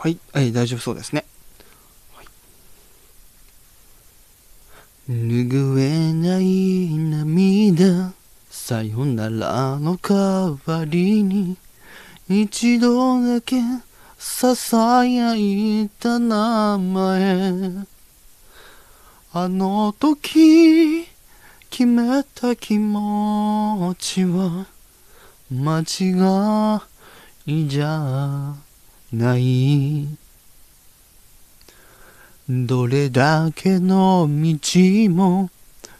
はい、えー、大丈夫そうですね。拭えない涙、さよならの代わりに、一度だけ囁いた名前。あの時、決めた気持ちは、間違いじゃないどれだけの道も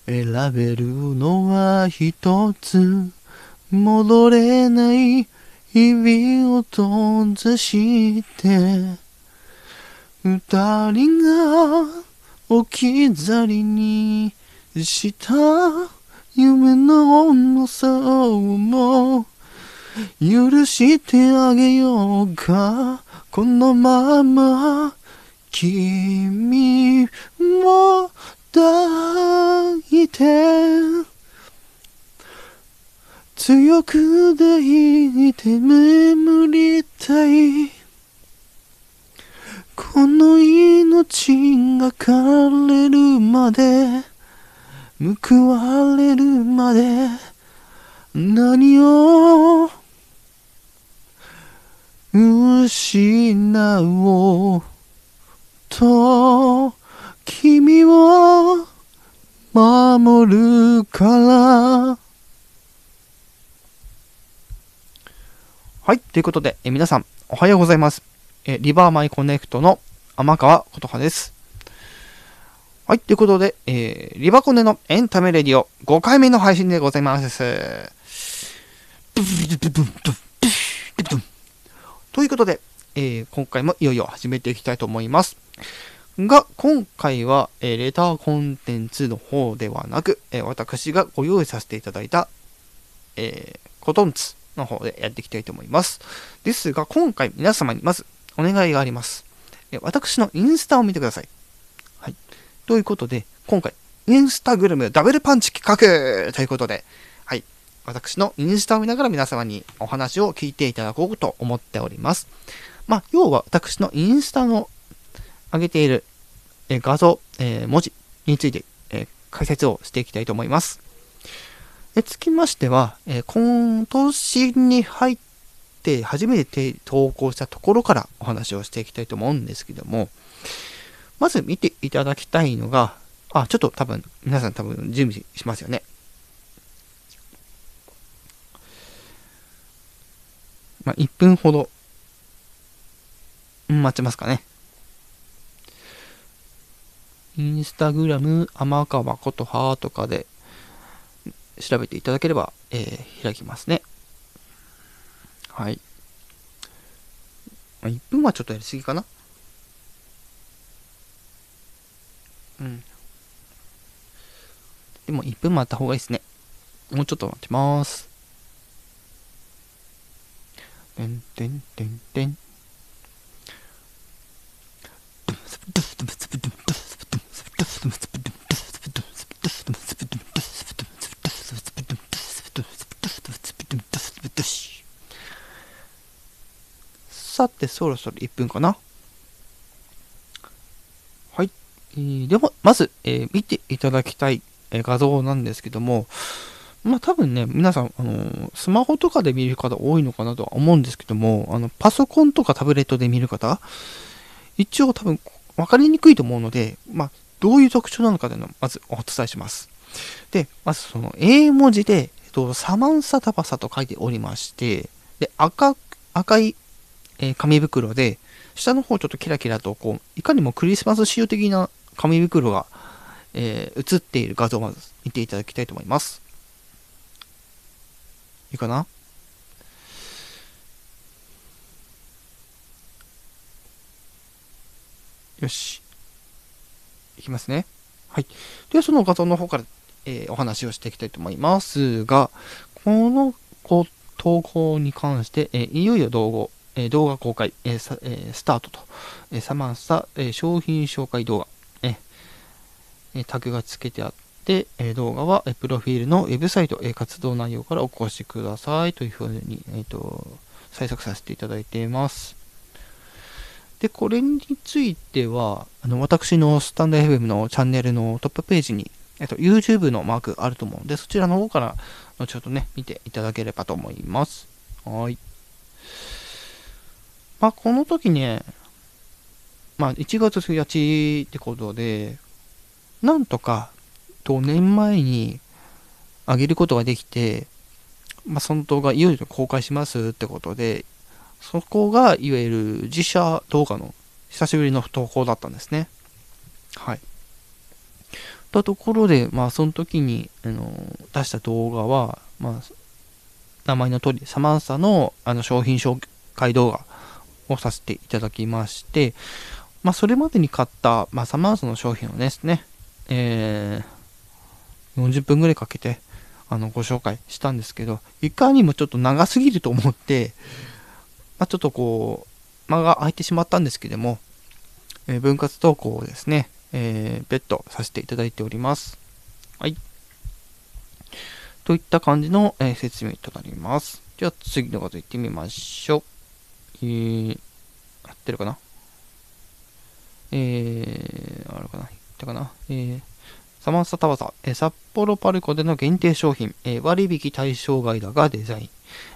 選べるのは一つ戻れない日々を閉ざして二人が置き去りにした夢の重さをも許してあげようか。このまま君も抱いて強く抱いて眠りたい。この命が枯れるまで報われるまで何を失おうと君を守るからはい。ということで、え皆さん、おはようございます。えリバーマイコネクトの天川琴葉です。はい。ということで、えー、リバコネのエンタメレディオ5回目の配信でございます。ということで、えー、今回もいよいよ始めていきたいと思います。が、今回は、えー、レターコンテンツの方ではなく、えー、私がご用意させていただいた、えー、コトンツの方でやっていきたいと思います。ですが、今回皆様にまずお願いがあります。え私のインスタを見てください。はい。ということで、今回、インスタグラムダブルパンチ企画ということで、私のインスタを見ながら皆様にお話を聞いていただこうと思っております。まあ、要は私のインスタの上げている画像、え、文字について、え、解説をしていきたいと思います。えつきましては、え、今年に入って初めて投稿したところからお話をしていきたいと思うんですけども、まず見ていただきたいのが、あ、ちょっと多分、皆さん多分準備しますよね。まあ、1分ほど、待ちますかね。インスタグラム、天川ことはとかで調べていただければ、えー、開きますね。はい。まあ、1分はちょっとやりすぎかな。うん。でも1分待った方がいいですね。もうちょっと待ってます。てんてんてんてん。さて、そろそろ1分かな。はい。えー、でも、まず、えー、見ていただきたい、画像なんですけども、まあ多分ね、皆さん、あの、スマホとかで見る方多いのかなとは思うんですけども、あの、パソコンとかタブレットで見る方、一応多分分かりにくいと思うので、まあ、どういう特徴なのかというのをまずお伝えします。で、まずその英文字で、えっと、サマンサタバサと書いておりまして、で、赤、赤い、えー、紙袋で、下の方ちょっとキラキラと、こう、いかにもクリスマス仕様的な紙袋が、えー、映っている画像をまず見ていただきたいと思います。いいかな？よし。いきますね。はい。では、その画像の方から、えー、お話をしていきたいと思いますが、この投稿に関して、えー、いよいよ動画、え、動画公開、えーえー、スタートと、えー、サマンサ、えー、商品紹介動画、えー、タグがつけてあって、で、え動画は、えプロフィールのウェブサイト、え活動内容からお越しくださいというふうに、えーと、と催促させていただいています。で、これについては、あの、私のスタンド FM のチャンネルのトップページに、えっと、YouTube のマークあると思うので、そちらの方から、後ほどね、見ていただければと思います。はい。まあ、この時ね、まあ、1月1日ってことで、なんとか、5年前に上げることができて、まあ、その動画いよいよ公開しますってことで、そこがいわゆる自社動画の久しぶりの投稿だったんですね。はい。たところで、まあ、その時に、あの出した動画は、まあ、名前の通り、サマンサのあの商品紹介動画をさせていただきまして、まあ、それまでに買った、まあ、サマーズの商品をですね、えー、40分ぐらいかけて、あの、ご紹介したんですけど、いかにもちょっと長すぎると思って、まあ、ちょっとこう、間が空いてしまったんですけども、えー、分割投稿をですね、えー、別途させていただいております。はい。といった感じの、えー、説明となります。じゃあ次の画行ってみましょう。えー、合ってるかな？えー、あるかな？言ったかな？えー、サマンサタワサ、え、札幌パルコでの限定商品、え、割引対象外だがデザイン、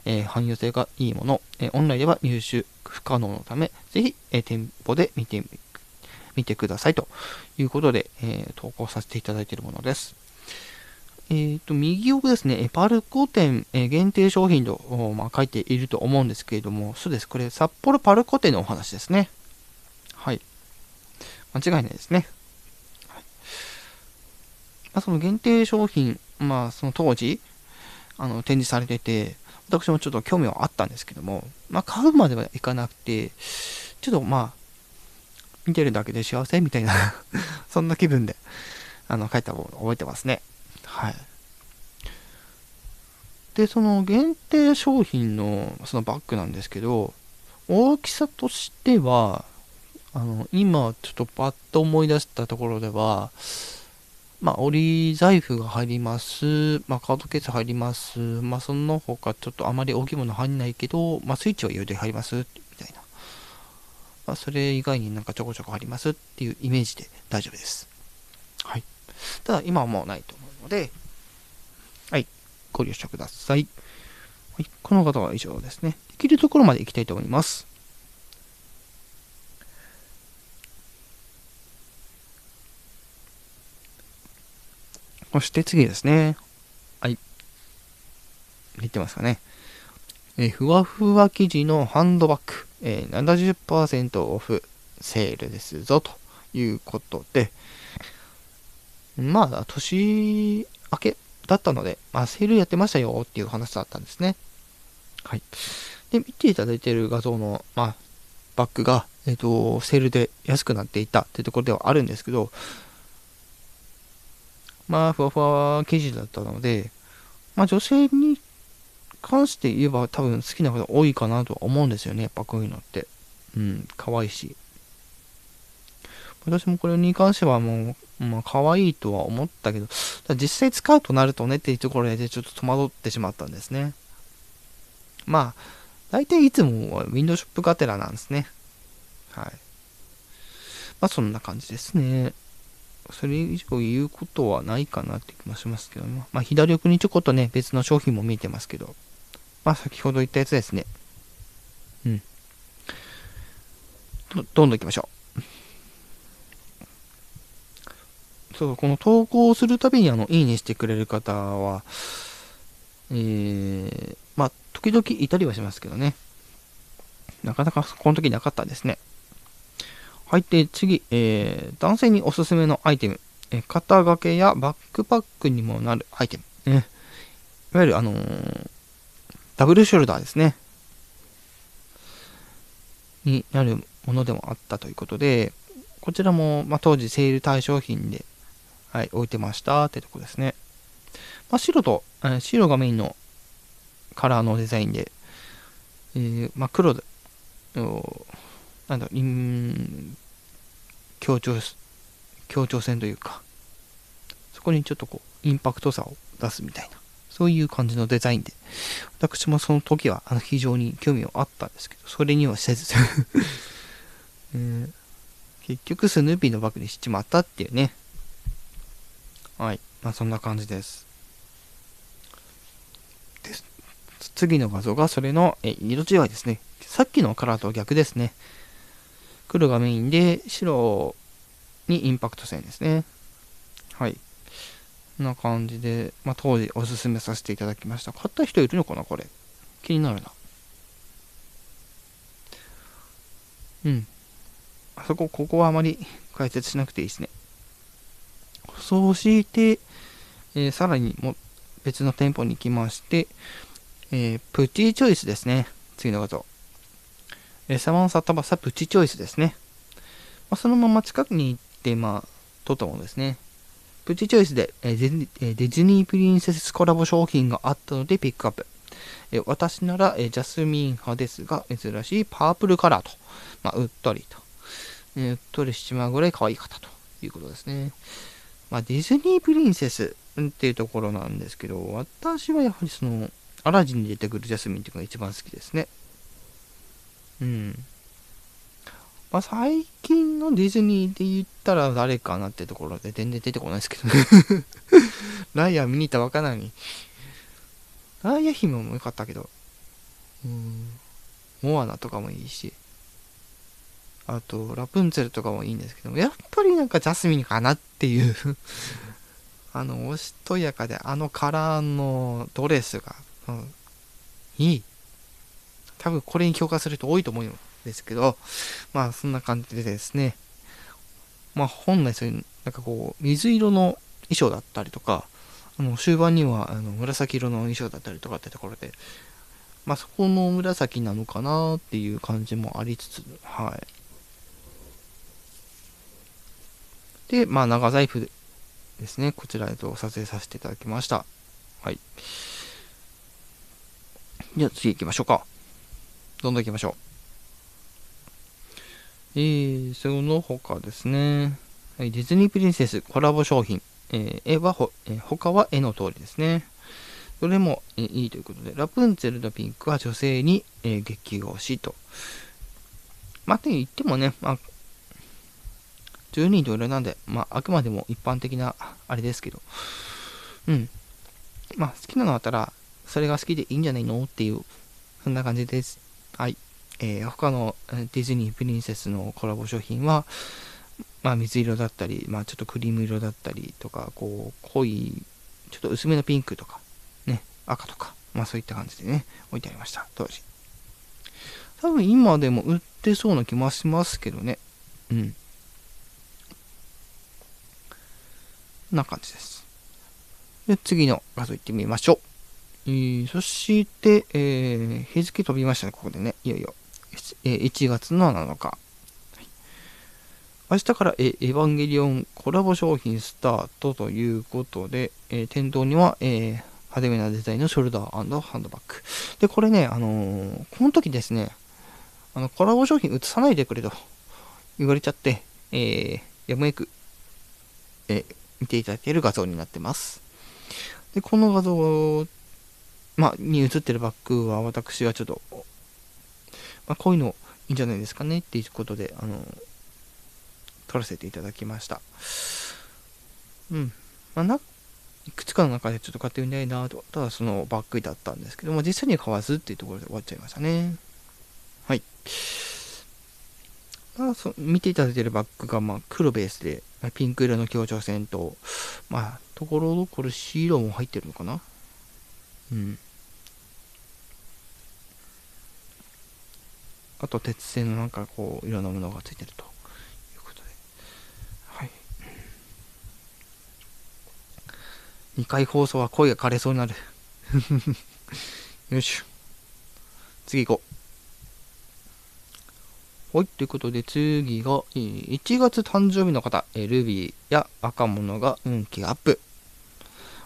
え、汎用性がいいもの、え、オンラインでは入手不可能のため、ぜひ、え、店舗で見て見てくださいということで、えー、投稿させていただいているものです。えーと、右奥ですね、パルコ店、えー、限定商品と、まあ、書いていると思うんですけれども、そうです、これ札幌パルコ店のお話ですね。はい。間違いないですね。まあ、その限定商品、まあ、その当時、あの展示されてて、私もちょっと興味はあったんですけども、まあ、買うまではいかなくて、ちょっとまあ、見てるだけで幸せみたいな そんな気分で、あの、書いたのを覚えてますね。はい。で、その限定商品のそのバッグなんですけど、大きさとしては、あの、今ちょっとパッと思い出したところでは、まあ、折り財布が入ります。まあ、カードケース入ります。まあ、その他ちょっとあまり大きいもの入んないけど、まあ、スイッチは余裕で入ります。みたいな。まあ、それ以外になんかちょこちょこ入りますっていうイメージで大丈夫です。はい。ただ、今はもうないと思うので、はい。ご了承ください。はい。この方は以上ですね。できるところまで行きたいと思います。そして次ですね。はい。見てますかね。えふわふわ生地のハンドバッグ、えー、70%オフセールですぞということで、まあ、年明けだったので、まあ、セールやってましたよっていう話だったんですね。はい。で、見ていただいている画像の、まあ、バッグが、えっ、ー、と、セールで安くなっていたっていうところではあるんですけど、まあ、ふわふわ生地だったので、まあ、女性に関して言えば多分好きな方多いかなとは思うんですよね。やっぱこういうのって。うん、可愛いし。私もこれに関してはもう、まあ、可愛いとは思ったけど、実際使うとなるとねっていうところでちょっと戸惑ってしまったんですね。まあ、大体いつもはウィンドウショップがてらなんですね。はい。まあそんな感じですね。それ以上言うことはないかなって気もしますけども、まあ、左奥にちょこっとね、別の商品も見えてますけど、まあ、先ほど言ったやつですね。うん。ど、どんどん行きましょう。そう、この投稿をするたびに、あの、いいねしてくれる方は、えー、まあ、時々いたりはしますけどね。なかなかこの時なかったですね。はい。で、次、えー、男性におすすめのアイテム。えー、肩掛けやバックパックにもなるアイテム。ね、いわゆる、あのー、ダブルショルダーですね。になるものでもあったということで、こちらも、まあ、当時セール対象品で、はい、置いてましたってとこですね。まあ、白と、えー、白がメインのカラーのデザインで、えー、まあ、黒で、なんだろう、強調、強調線というか、そこにちょっとこう、インパクトさを出すみたいな、そういう感じのデザインで、私もその時はあの非常に興味はあったんですけど、それにはせず えー、結局スヌーピーのバッグにしちまったっていうね。はい。まあそんな感じです。です次の画像がそれのえ色違いですね。さっきのカラーとは逆ですね。黒がメインで白にインパクト線ですね。はい。こんな感じで、まあ、当時おすすめさせていただきました。買った人いるのかなこれ。気になるな。うん。あそこ、ここはあまり解説しなくていいですね。そして、えー、さらにも別の店舗に行きまして、えー、プチチョイスですね。次の画像。えー、サマンサタバサプチチョイスですね。まあ、そのまま近くに行って、まあ、撮ったものですね。プチチョイスで、えー、ディズニープリンセスコラボ商品があったのでピックアップ。えー、私なら、えー、ジャスミン派ですが、珍しいパープルカラーと、まあ、うっとりと、えー、うっとりしちまうぐらい可愛い方ということですね。まあ、ディズニープリンセスっていうところなんですけど、私はやはりその、アラジンに出てくるジャスミンっていうのが一番好きですね。うん。まあ、最近のディズニーで言ったら誰かなってところで全然出てこないですけどね ライアー見に行ったらわかなのに。ライアー姫も良かったけど。モアナとかもいいし。あと、ラプンツェルとかもいいんですけどやっぱりなんかジャスミンかなっていう あの、おしとやかで、あのカラーのドレスが、うん、いい。多分これに共感する人多いと思うんですけど、まあそんな感じでですね、まあ本来そういう、なんかこう、水色の衣装だったりとか、あの終盤にはあの紫色の衣装だったりとかってところで、まあそこの紫なのかなっていう感じもありつつ、はい。で、まあ長財布ですね、こちらへと撮影させていただきました。はい。じゃあ次行きましょうか。どんどん行きましょう。えー、その他ですね、ディズニープリンセスコラボ商品、えー、絵はほ、えー、他は絵の通りですね。どれも、えー、いいということで、ラプンツェルのピンクは女性に、えー、激推しと。まあ、と言ってもね、まあ、12人と色なんで、まあ、あくまでも一般的なあれですけど、うん。まあ、好きなのあったら、それが好きでいいんじゃないのっていう、そんな感じです。はい。えー、他のディズニープリンセスのコラボ商品は、まあ、水色だったり、まあ、ちょっとクリーム色だったりとか、こう、濃い、ちょっと薄めのピンクとか、ね、赤とか、まあそういった感じでね、置いてありました、当時。多分今でも売ってそうな気もしますけどね。うん。な感じです。で、次の画像いってみましょう。えー、そして、えー、日付飛びましたね、ここでね。いよいよ。えー、1月の7日。はい、明日から、えー、エヴァンゲリオンコラボ商品スタートということで、えー、店頭には、えー、派手めなデザインのショルダーハンドバッグ。で、これね、あのー、この時ですね、あの、コラボ商品映さないでくれと言われちゃって、えー、やむやく、えー、見ていただける画像になってます。で、この画像まあ、に映ってるバッグは私はちょっと、まあ、こういうのいいんじゃないですかねっていうことで、あの、撮らせていただきました。うん。まあ、な、いくつかの中でちょっと買ってみたいなと、ただそのバッグだったんですけども、実際には買わずっていうところで終わっちゃいましたね。はい。まあ、そ見ていただいているバッグが、まあ、黒ベースで、ピンク色の強調線と、まあ、ところどころ白も入ってるのかなうん。あと鉄製のなんかこういろんなものがついてるということで。はい。2回放送は声が枯れそうになる。よし。次行こう。はい、ということで次が、1月誕生日の方、ルビーや若者が運気アップ。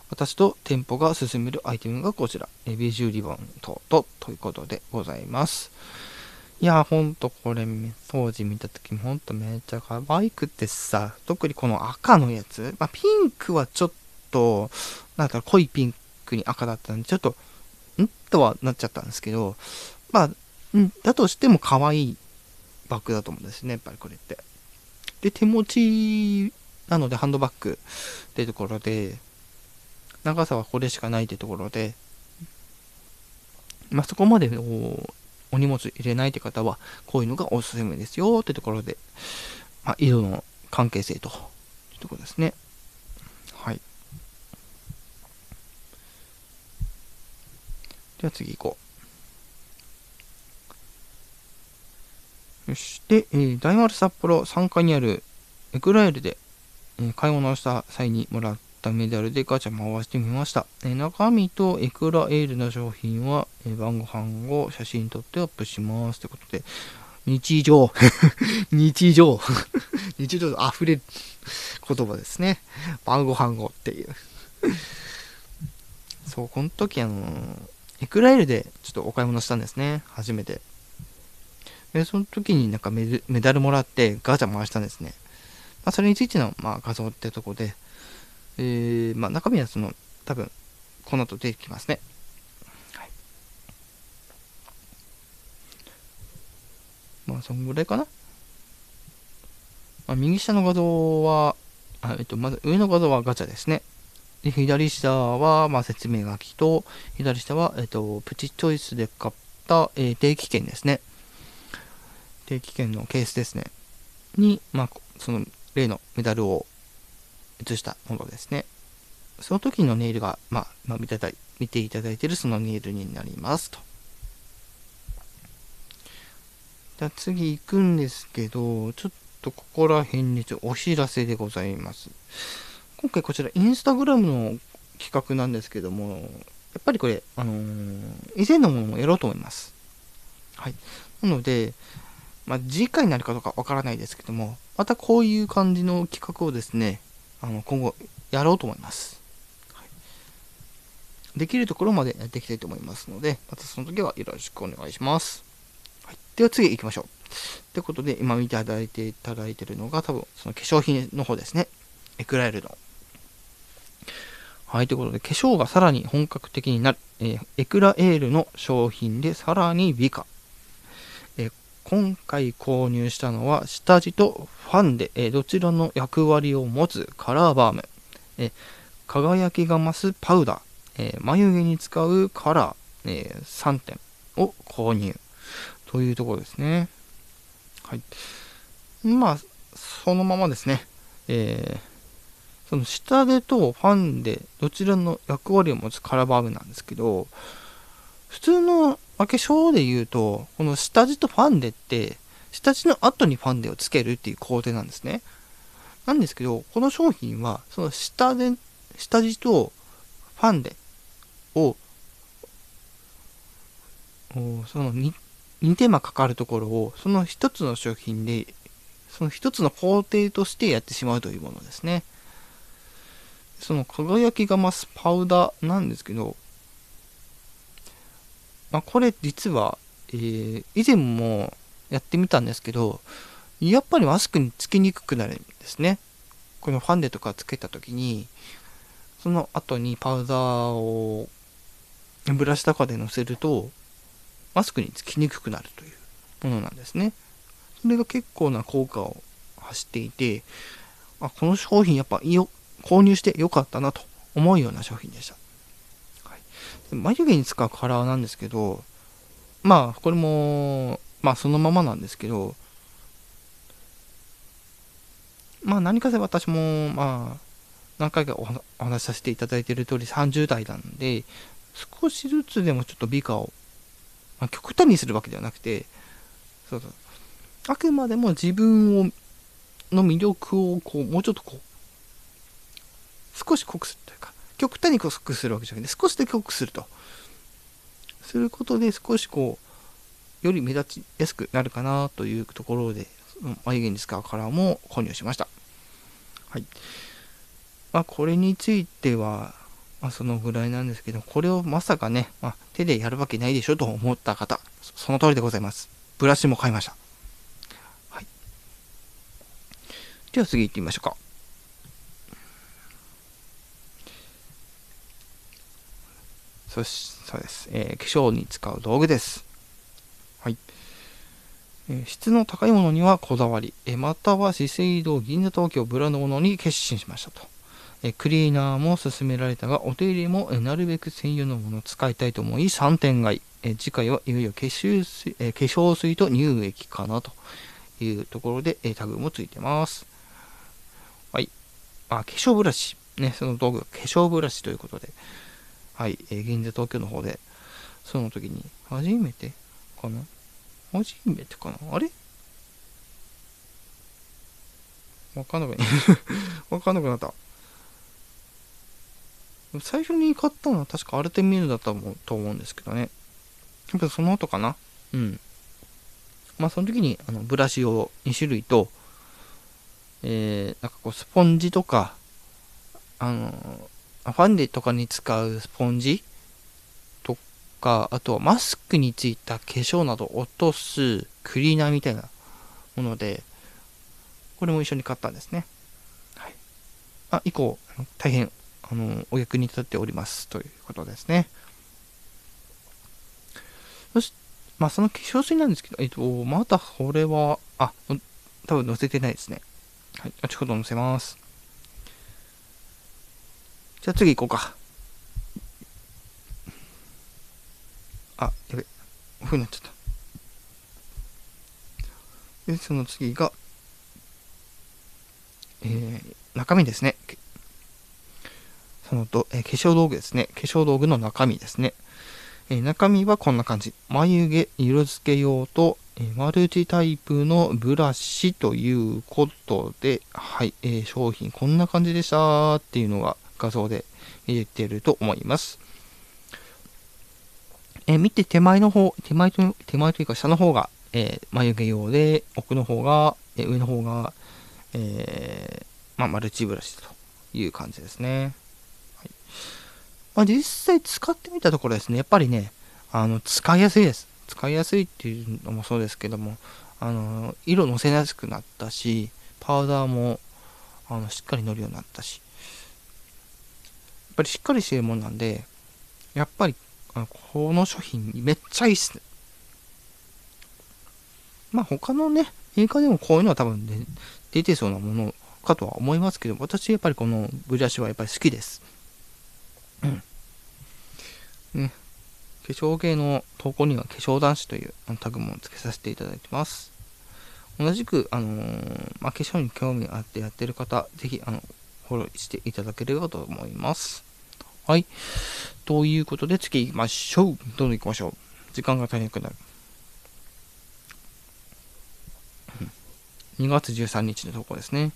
私と店舗が進めるアイテムがこちら。エビジューリボン等々ということでございます。いや、ほんとこれ、当時見た時もほんとめっちゃ可愛くてさ、特にこの赤のやつ、まあ、ピンクはちょっと、なんか濃いピンクに赤だったんで、ちょっと、ん？とはなっちゃったんですけど、まあ、んだとしても可愛いバッグだと思うんですね、やっぱりこれって。で、手持ちなのでハンドバッグっていうところで、長さはこれしかないってところで、まあ、そこまでお荷物入れないって方は、こういうのがおすすめですよってところで、まあ、色の関係性というところですね。はい。では次行こう。そして、えー、大丸札幌3階にあるエクラエルで、えー、買い物をした際にもらったメダルでガチャ回してみました。え、中身とエクラエールの商品は、え、晩ご飯を写真撮ってアップします。ということで、日常 日常 日常溢れる言葉ですね。晩ご飯をっていう そう、この時あのエクラエールでちょっとお買い物したんですね。初めて。で、その時になんかメダルもらってガチャ回したんですね。まあ、それについての、まあ、画像ってとこで、えー、まあ、中身はその、多分、この後出てきますね。はい。まあ、そんぐらいかな。まあ、右下の画像は、あえっと、まず上の画像はガチャですね。で左下は、まあ、説明書きと、左下は、えっと、プチチョイスで買った、えー、定期券ですね。定期券のケースですね。に、まあ、その例のメダルを写したものですね。その時のネイルが、まあ、まあ、見て見ていただいているそのネイルになりますと。じゃ次行くんですけど、ちょっとここら辺にお知らせでございます。今回こちらインスタグラムの企画なんですけども、やっぱりこれ、あのー、以前のものもやろうと思います。はい。なので、まあ、次回になるかどうかわからないですけども、またこういう感じの企画をですね、あの今後やろうと思います。はい、できるところまでやっていきたいと思いますので、またその時はよろしくお願いします。はい、では次行きましょう。ということで、今見ていただいていただいてるのが多分その化粧品の方ですね。エクラエルのはい、ということで、化粧がさらに本格的になる、えー、エクラエールの商品でさらに美化。今回購入したのは、下地とファンで、え、どちらの役割を持つカラーバーム。え輝きが増すパウダー。え眉毛に使うカラー、え3点を購入。というところですね。はい。まあ、そのままですね。えーその下手とファンでどちらの役割を持つカラーバーグなんですけど、普通の化粧で言うと、この下地とファンデって、下地の後にファンデをつけるっていう工程なんですね。なんですけど、この商品は、その下で、下地とファンデを、その 2, 2手間かかるところを、その一つの商品で、その一つの工程としてやってしまうというものですね。その輝きが増すパウダーなんですけど、まあ、これ実は、えー、以前もやってみたんですけど、やっぱりマスクにつきにくくなるんですね。このファンデとかつけた時に、その後にパウダーをブラシとかでのせると、マスクにつきにくくなるというものなんですね。それが結構な効果を発していて、あこの商品やっぱいいよ購入してよかったなと思うような商品でした。眉毛に使うカラーなんですけど、まあ、これも、まあ、そのままなんですけど、まあ、何かせ私も、まあ、何回かお話しさせていただいている通り30代なんで、少しずつでもちょっと美化を、まあ、極端にするわけではなくて、そうそう。あくまでも自分を、の魅力を、こう、もうちょっとこう、少し濃くするというか、極端に濃くするわけじゃなくて、少しだけ濃くすると。することで少しこう、より目立ちやすくなるかなというところで、眉毛に使うカラーも購入しました。はい。まあ、これについては、まあ、そのぐらいなんですけど、これをまさかね、まあ、手でやるわけないでしょと思った方、その通りでございます。ブラシも買いました。はい。では次行ってみましょうか。そしそうです、えー、化粧に使う道具です。はい。え質の高いものにはこだわり、えまたは資生堂銀座東京ブランドものに決心しましたと。えクリーナーも勧められたが、お手入れもえなるべく専用のものを使いたいと思い3点買い。え次回はいよいよ化粧水,、え化粧水と乳液かなというところで、えタグもついてます。はい。あ、化粧ブラシ。ね、その道具、化粧ブラシということで、はい、え銀座東京の方で、その時に、初めてかな？初めてかな？あれ？わかんなくな わかんなくなった。最初に買ったのは確かアルテミールだったと思うんですけどね。やっぱその後かな？うん。まあその時にあのブラシを2種類と、えー、なんかこうスポンジとか、あの、ファンデとかに使うスポンジか、あとはマスクについた化粧などを落とすクリーナーみたいなもので、これも一緒に買ったんですね。はい。あ、以降、大変、あの、お役に立っておりますということですね。そし、まあ、その化粧水なんですけど、えっと、まだこれは、あ、多分載せてないですね。はい。後ほど載せます。じゃあ次行こうか。あ、やべ、オフになっちゃった。で、その次が、えー、中身ですね。そのと、えー、化粧道具ですね。化粧道具の中身ですね。えー、中身はこんな感じ。眉毛色付け用と、えー、マルチタイプのブラシということで、はい、えー、商品こんな感じでしたっていうのが画像で入れてると思います。え見て手前の方、手前と、手前というか下の方が、えー、眉毛用で、奥の方が、えー、上の方が、えー、まあ、マルチブラシという感じですね。はい、まあ、実際使ってみたところですね、やっぱりね、あの、使いやすいです。使いやすいっていうのもそうですけども、あの、色のせやすくなったし、パウダーも、あの、しっかり乗るようになったし、ぱりしっかりしてるもんなんで、やっぱりこの商品めっちゃいいっすね。まあ他のね、映画でもこういうのは多分ね、出てそうなものかとは思いますけど、私やっぱりこのブラシはやっぱり好きです。うん。ね。化粧系の投稿には化粧男子というタグも付けさせていただいてます。同じく、あのー、まあ、化粧に興味があってやってる方、ぜひ、あの、フォローしていただければと思います。はい。ということで次行きましょう。どんどん行きましょう。時間が足りなくなる。2月13日の投稿ですね。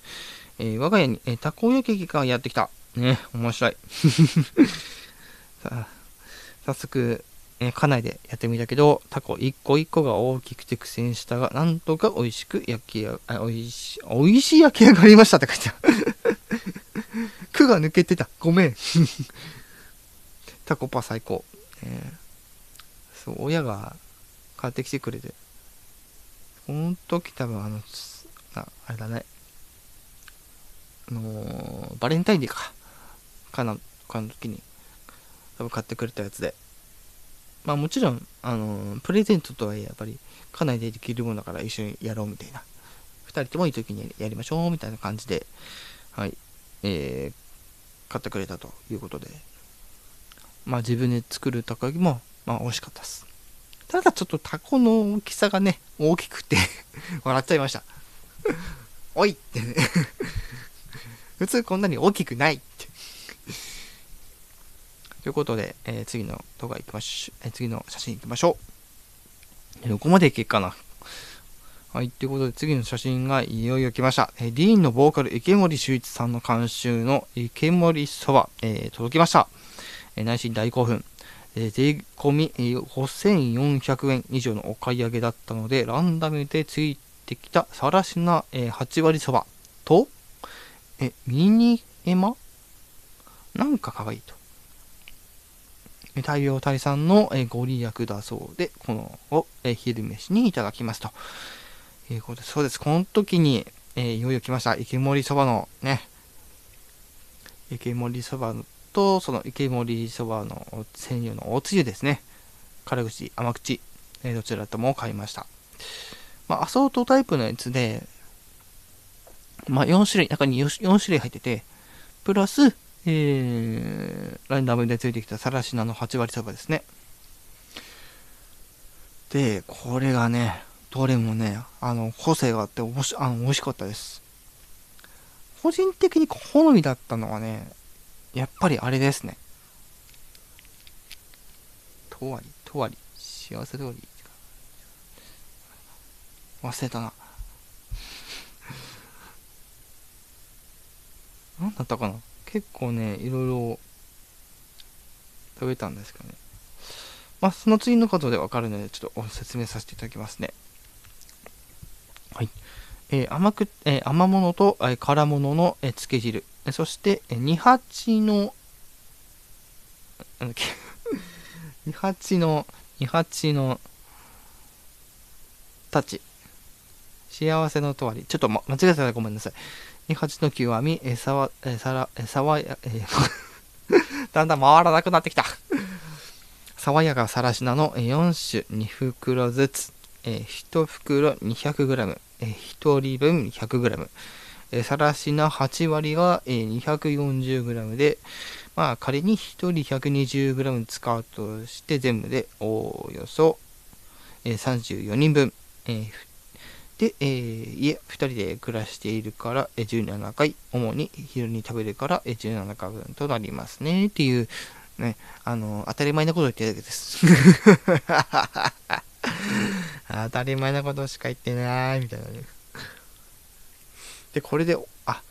えー、我が家に、えー、たこ焼きがやってきた。ね、面白い。さあ、早速、えー、家内でやってみたけど、タコ一個一個が大きくて苦戦したが、なんとか美味しく焼きあ、美味しい、美味しい焼き上がりましたって書いてある。句が抜けてた。ごめん。タコパ最高。えー、そう、親が買ってきてくれて。この時多分あの、ああれだね。あのー、バレンタインデーか。かな、かの時に、多分買ってくれたやつで。まあもちろん、あのー、プレゼントとはいえ、やっぱり、かなりできるものだから一緒にやろうみたいな。二人ともいい時にやりましょうみたいな感じで、はい、えー、買ってくれたということで、まあ自分で作るたこ焼きも、まあ美味しかったです。ただちょっとタコの大きさがね、大きくて 笑っちゃいました おいってね 普通こんなに大きくないってということで、えー、次の動画行きましょう、えー、次の写真行きましょう。どこまでいけっかな。はい、ということで次の写真がいよいよ来ました。えー、ディーンのボーカル池森修一さんの監修の池森そば、えー、届きました。え内心大興奮。え税込み、5400円以上のお買い上げだったので、ランダムでついてきたさらしな、え8割そばと、え、ミニエマ？なんか可愛いと。大病退散の、ご利益だそうで、このを、昼飯にいただきますと。いうことで、そうです。この時に、えー、いよいよ来ました。池森そばのね、池森そばのと、その池森そばの専用のおつゆですね。辛口、甘口、えどちらとも買いました。まあ、アソートタイプのやつで、まあ、4種類、中に 4, 4種類入ってて、プラス、えー、ランダムでついてきたサラシナの8割そばですね。で、これがね、どれもね、あの、個性があっておもしあの美味しかったです。個人的に好みだったのはね、やっぱりあれですね。とわり、とわり、幸せ通り。忘れたな。何だったかな？結構ね、いろいろ食べたんですけどね。まあ、その次のことでわかるので、ちょっと説明させていただきますね。はい。えー、甘く、えー、甘物と、えー、辛物の、えー、漬け汁。そして、えー、二八の、なんだっけ二八の、二八の、たち。幸せのとわり。ちょっと、ま、間違えたらごめんなさい。二八の極み、えさわ、えさら、えさわや、え だんだん回らなくなってきた。爽やかさらしなの4種2袋ずつ、え1袋 200g、え1人分 100g、えさらしな8割が、え 240g で、まあ仮に1人 120g 使うとして全部でおよそ、え34人分、えで、えー、家2人で暮らしているから、え17回、主に昼に食べるから、え17回分となりますね、っていう、ね、あの、当たり前なことを言ってるだけです。当たり前なことしか言ってない、みたいなね。で、これで、あ、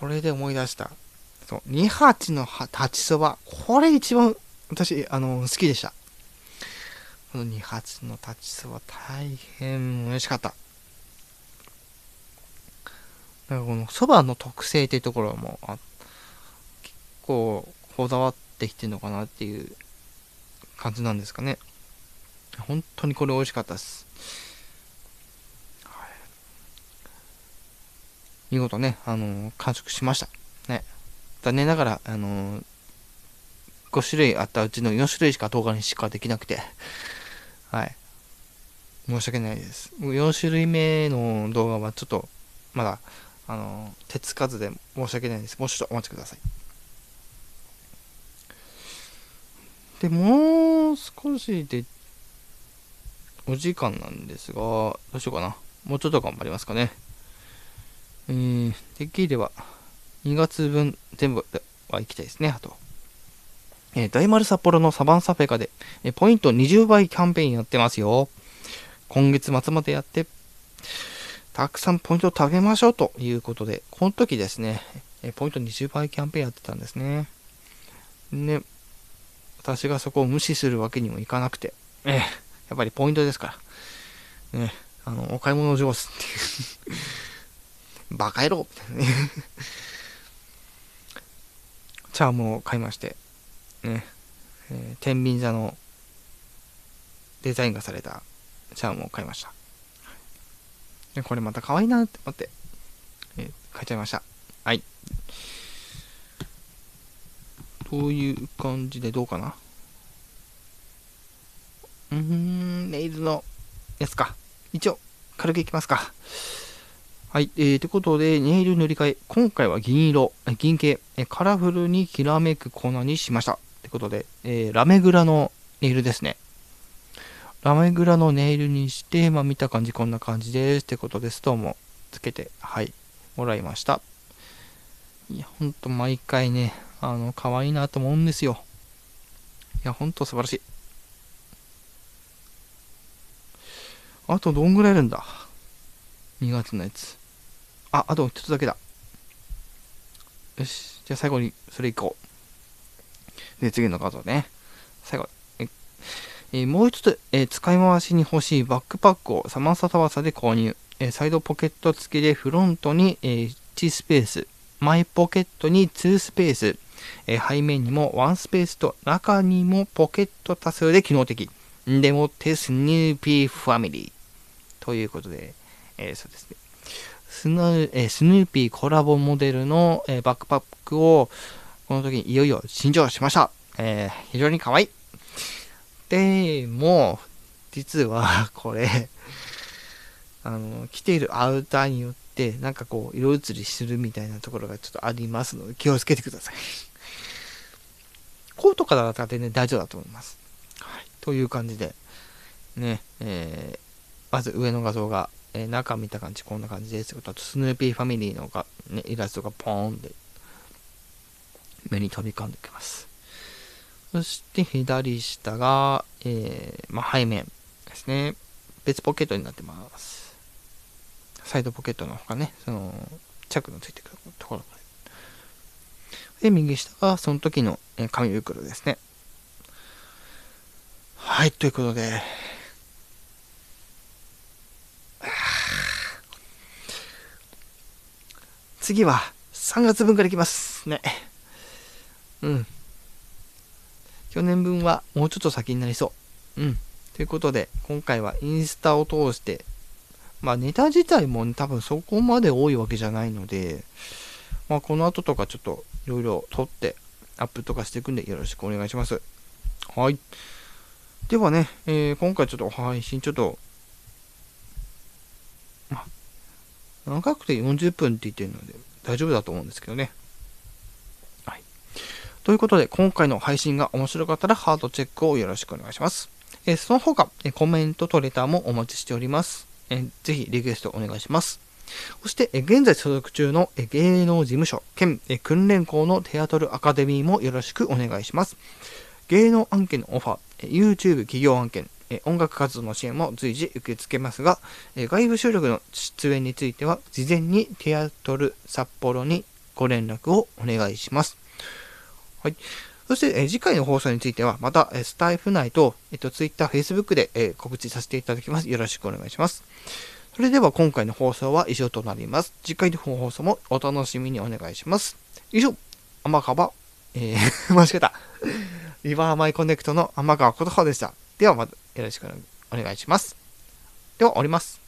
これで思い出した。そう、二八の立ちそば。これ一番、私、あの、好きでした。この二八の立ちそば、大変美味しかった。だからこのそばの特性っていうところも、あ結構こだわってきてるのかなっていう感じなんですかね。本当にこれ美味しかったです。はい、見事ね、あのー、完食しました。ね。残念ながら、あのー、5種類あったうちの4種類しか動画にしかできなくて、はい。申し訳ないです。4種類目の動画はちょっと、まだ、あのー、手つかずで申し訳ないです。もうちょっとお待ちください。で、もう少しでお時間なんですが、どうしようかな。もうちょっと頑張りますかね。えー、できれば、2月分全部は行きたいですね、あと。えー、大丸札幌のサバンサフェカで、えー、ポイント20倍キャンペーンやってますよ。今月末までやって、たくさんポイントを貯めましょうということで、この時ですね、えー、ポイント20倍キャンペーンやってたんですね。ね、私がそこを無視するわけにもいかなくて、えーやっぱりポイントですから。ね、あの、お買い物上手っていうバカ野郎みたいなねチャームを買いまして、ね、えー、天秤座のデザインがされたチャームを買いました。でこれまた可愛いなって思って、えー、買っちゃいました。はい。という感じでどうかなうーん、ネイルのやつか。一応、軽くいきますか。はい。えー、ということで、ネイル塗り替え。今回は銀色、銀系、カラフルにきらめく粉にしました。ということで、えー、ラメグラのネイルですね。ラメグラのネイルにして、まあ見た感じこんな感じです。ってことで、ストーンもつけて、はい、もらいました。いや、ほんと毎回ね、あの、可愛いなと思うんですよ。いや、ほんと素晴らしい。あとどんぐらいいるんだ？?2 月のやつ。あ、あと1つだけだ。よし。じゃあ最後にそれいこう。で、次の画像ね。最後。ええ、もう一つ、え、使い回しに欲しいバックパックをサマンサタワサで購入。え、サイドポケット付きでフロントに、え1スペース。前ポケットに2スペース。え背面にも1スペースと中にもポケット多数で機能的。でもってスヌーピーファミリー。ということで、えー、そうですね。スヌえー、スヌーピーコラボモデルの、えー、バックパックを、この時にいよいよ新調しました。えー、非常に可愛い。でも、実は これあの、着ているアウターによって、なんかこう、色移りするみたいなところがちょっとありますので、気をつけてください。コートからだったら全然大丈夫だと思います。はい。という感じで、ね、えー、まず上の画像が、えー、中見た感じこんな感じですあと、スヌーピーファミリーのが、ね、イラストがポーンで目に飛び込んできます。そして左下が、えー、まあ、背面ですね。別ポケットになってます。サイドポケットの他ね、その、着のついてくるところで、右下がその時の紙袋ですね。はい、ということで、次は3月分からいきます。ね。うん。去年分はもうちょっと先になりそう。うん。ということで、今回はインスタを通して、まあネタ自体も多分そこまで多いわけじゃないので、まあこの後とかちょっといろいろ撮ってアップとかしていくんでよろしくお願いします。はい。ではね、えー、今回ちょっと配信ちょっと、まあ、長くて40分って言ってるので大丈夫だと思うんですけどね。はい。ということで、今回の配信が面白かったらハードチェックをよろしくお願いします。えー、その他、えコメントとレターもお待ちしております。えー、ぜひリクエストお願いします。そして、え現在所属中のえ芸能事務所兼え訓練校のテアトルアカデミーもよろしくお願いします。芸能案件のオファー、YouTube 企業案件、え音楽活動の支援も随時受け付けますが、え外部収録の出演については、事前にテアトル札幌にご連絡をお願いします。はい。そして、え次回の放送については、また、えスタイフ内と、えっと、Twitter、Facebook で、え告知させていただきます。よろしくお願いします。それでは今回の放送は以上となります。次回の放送もお楽しみにお願いします。以上、天川、えー 間違えた。リバーマイコネクトの天川琴葉でした。ではまたよろしくお願いします。では、終わります。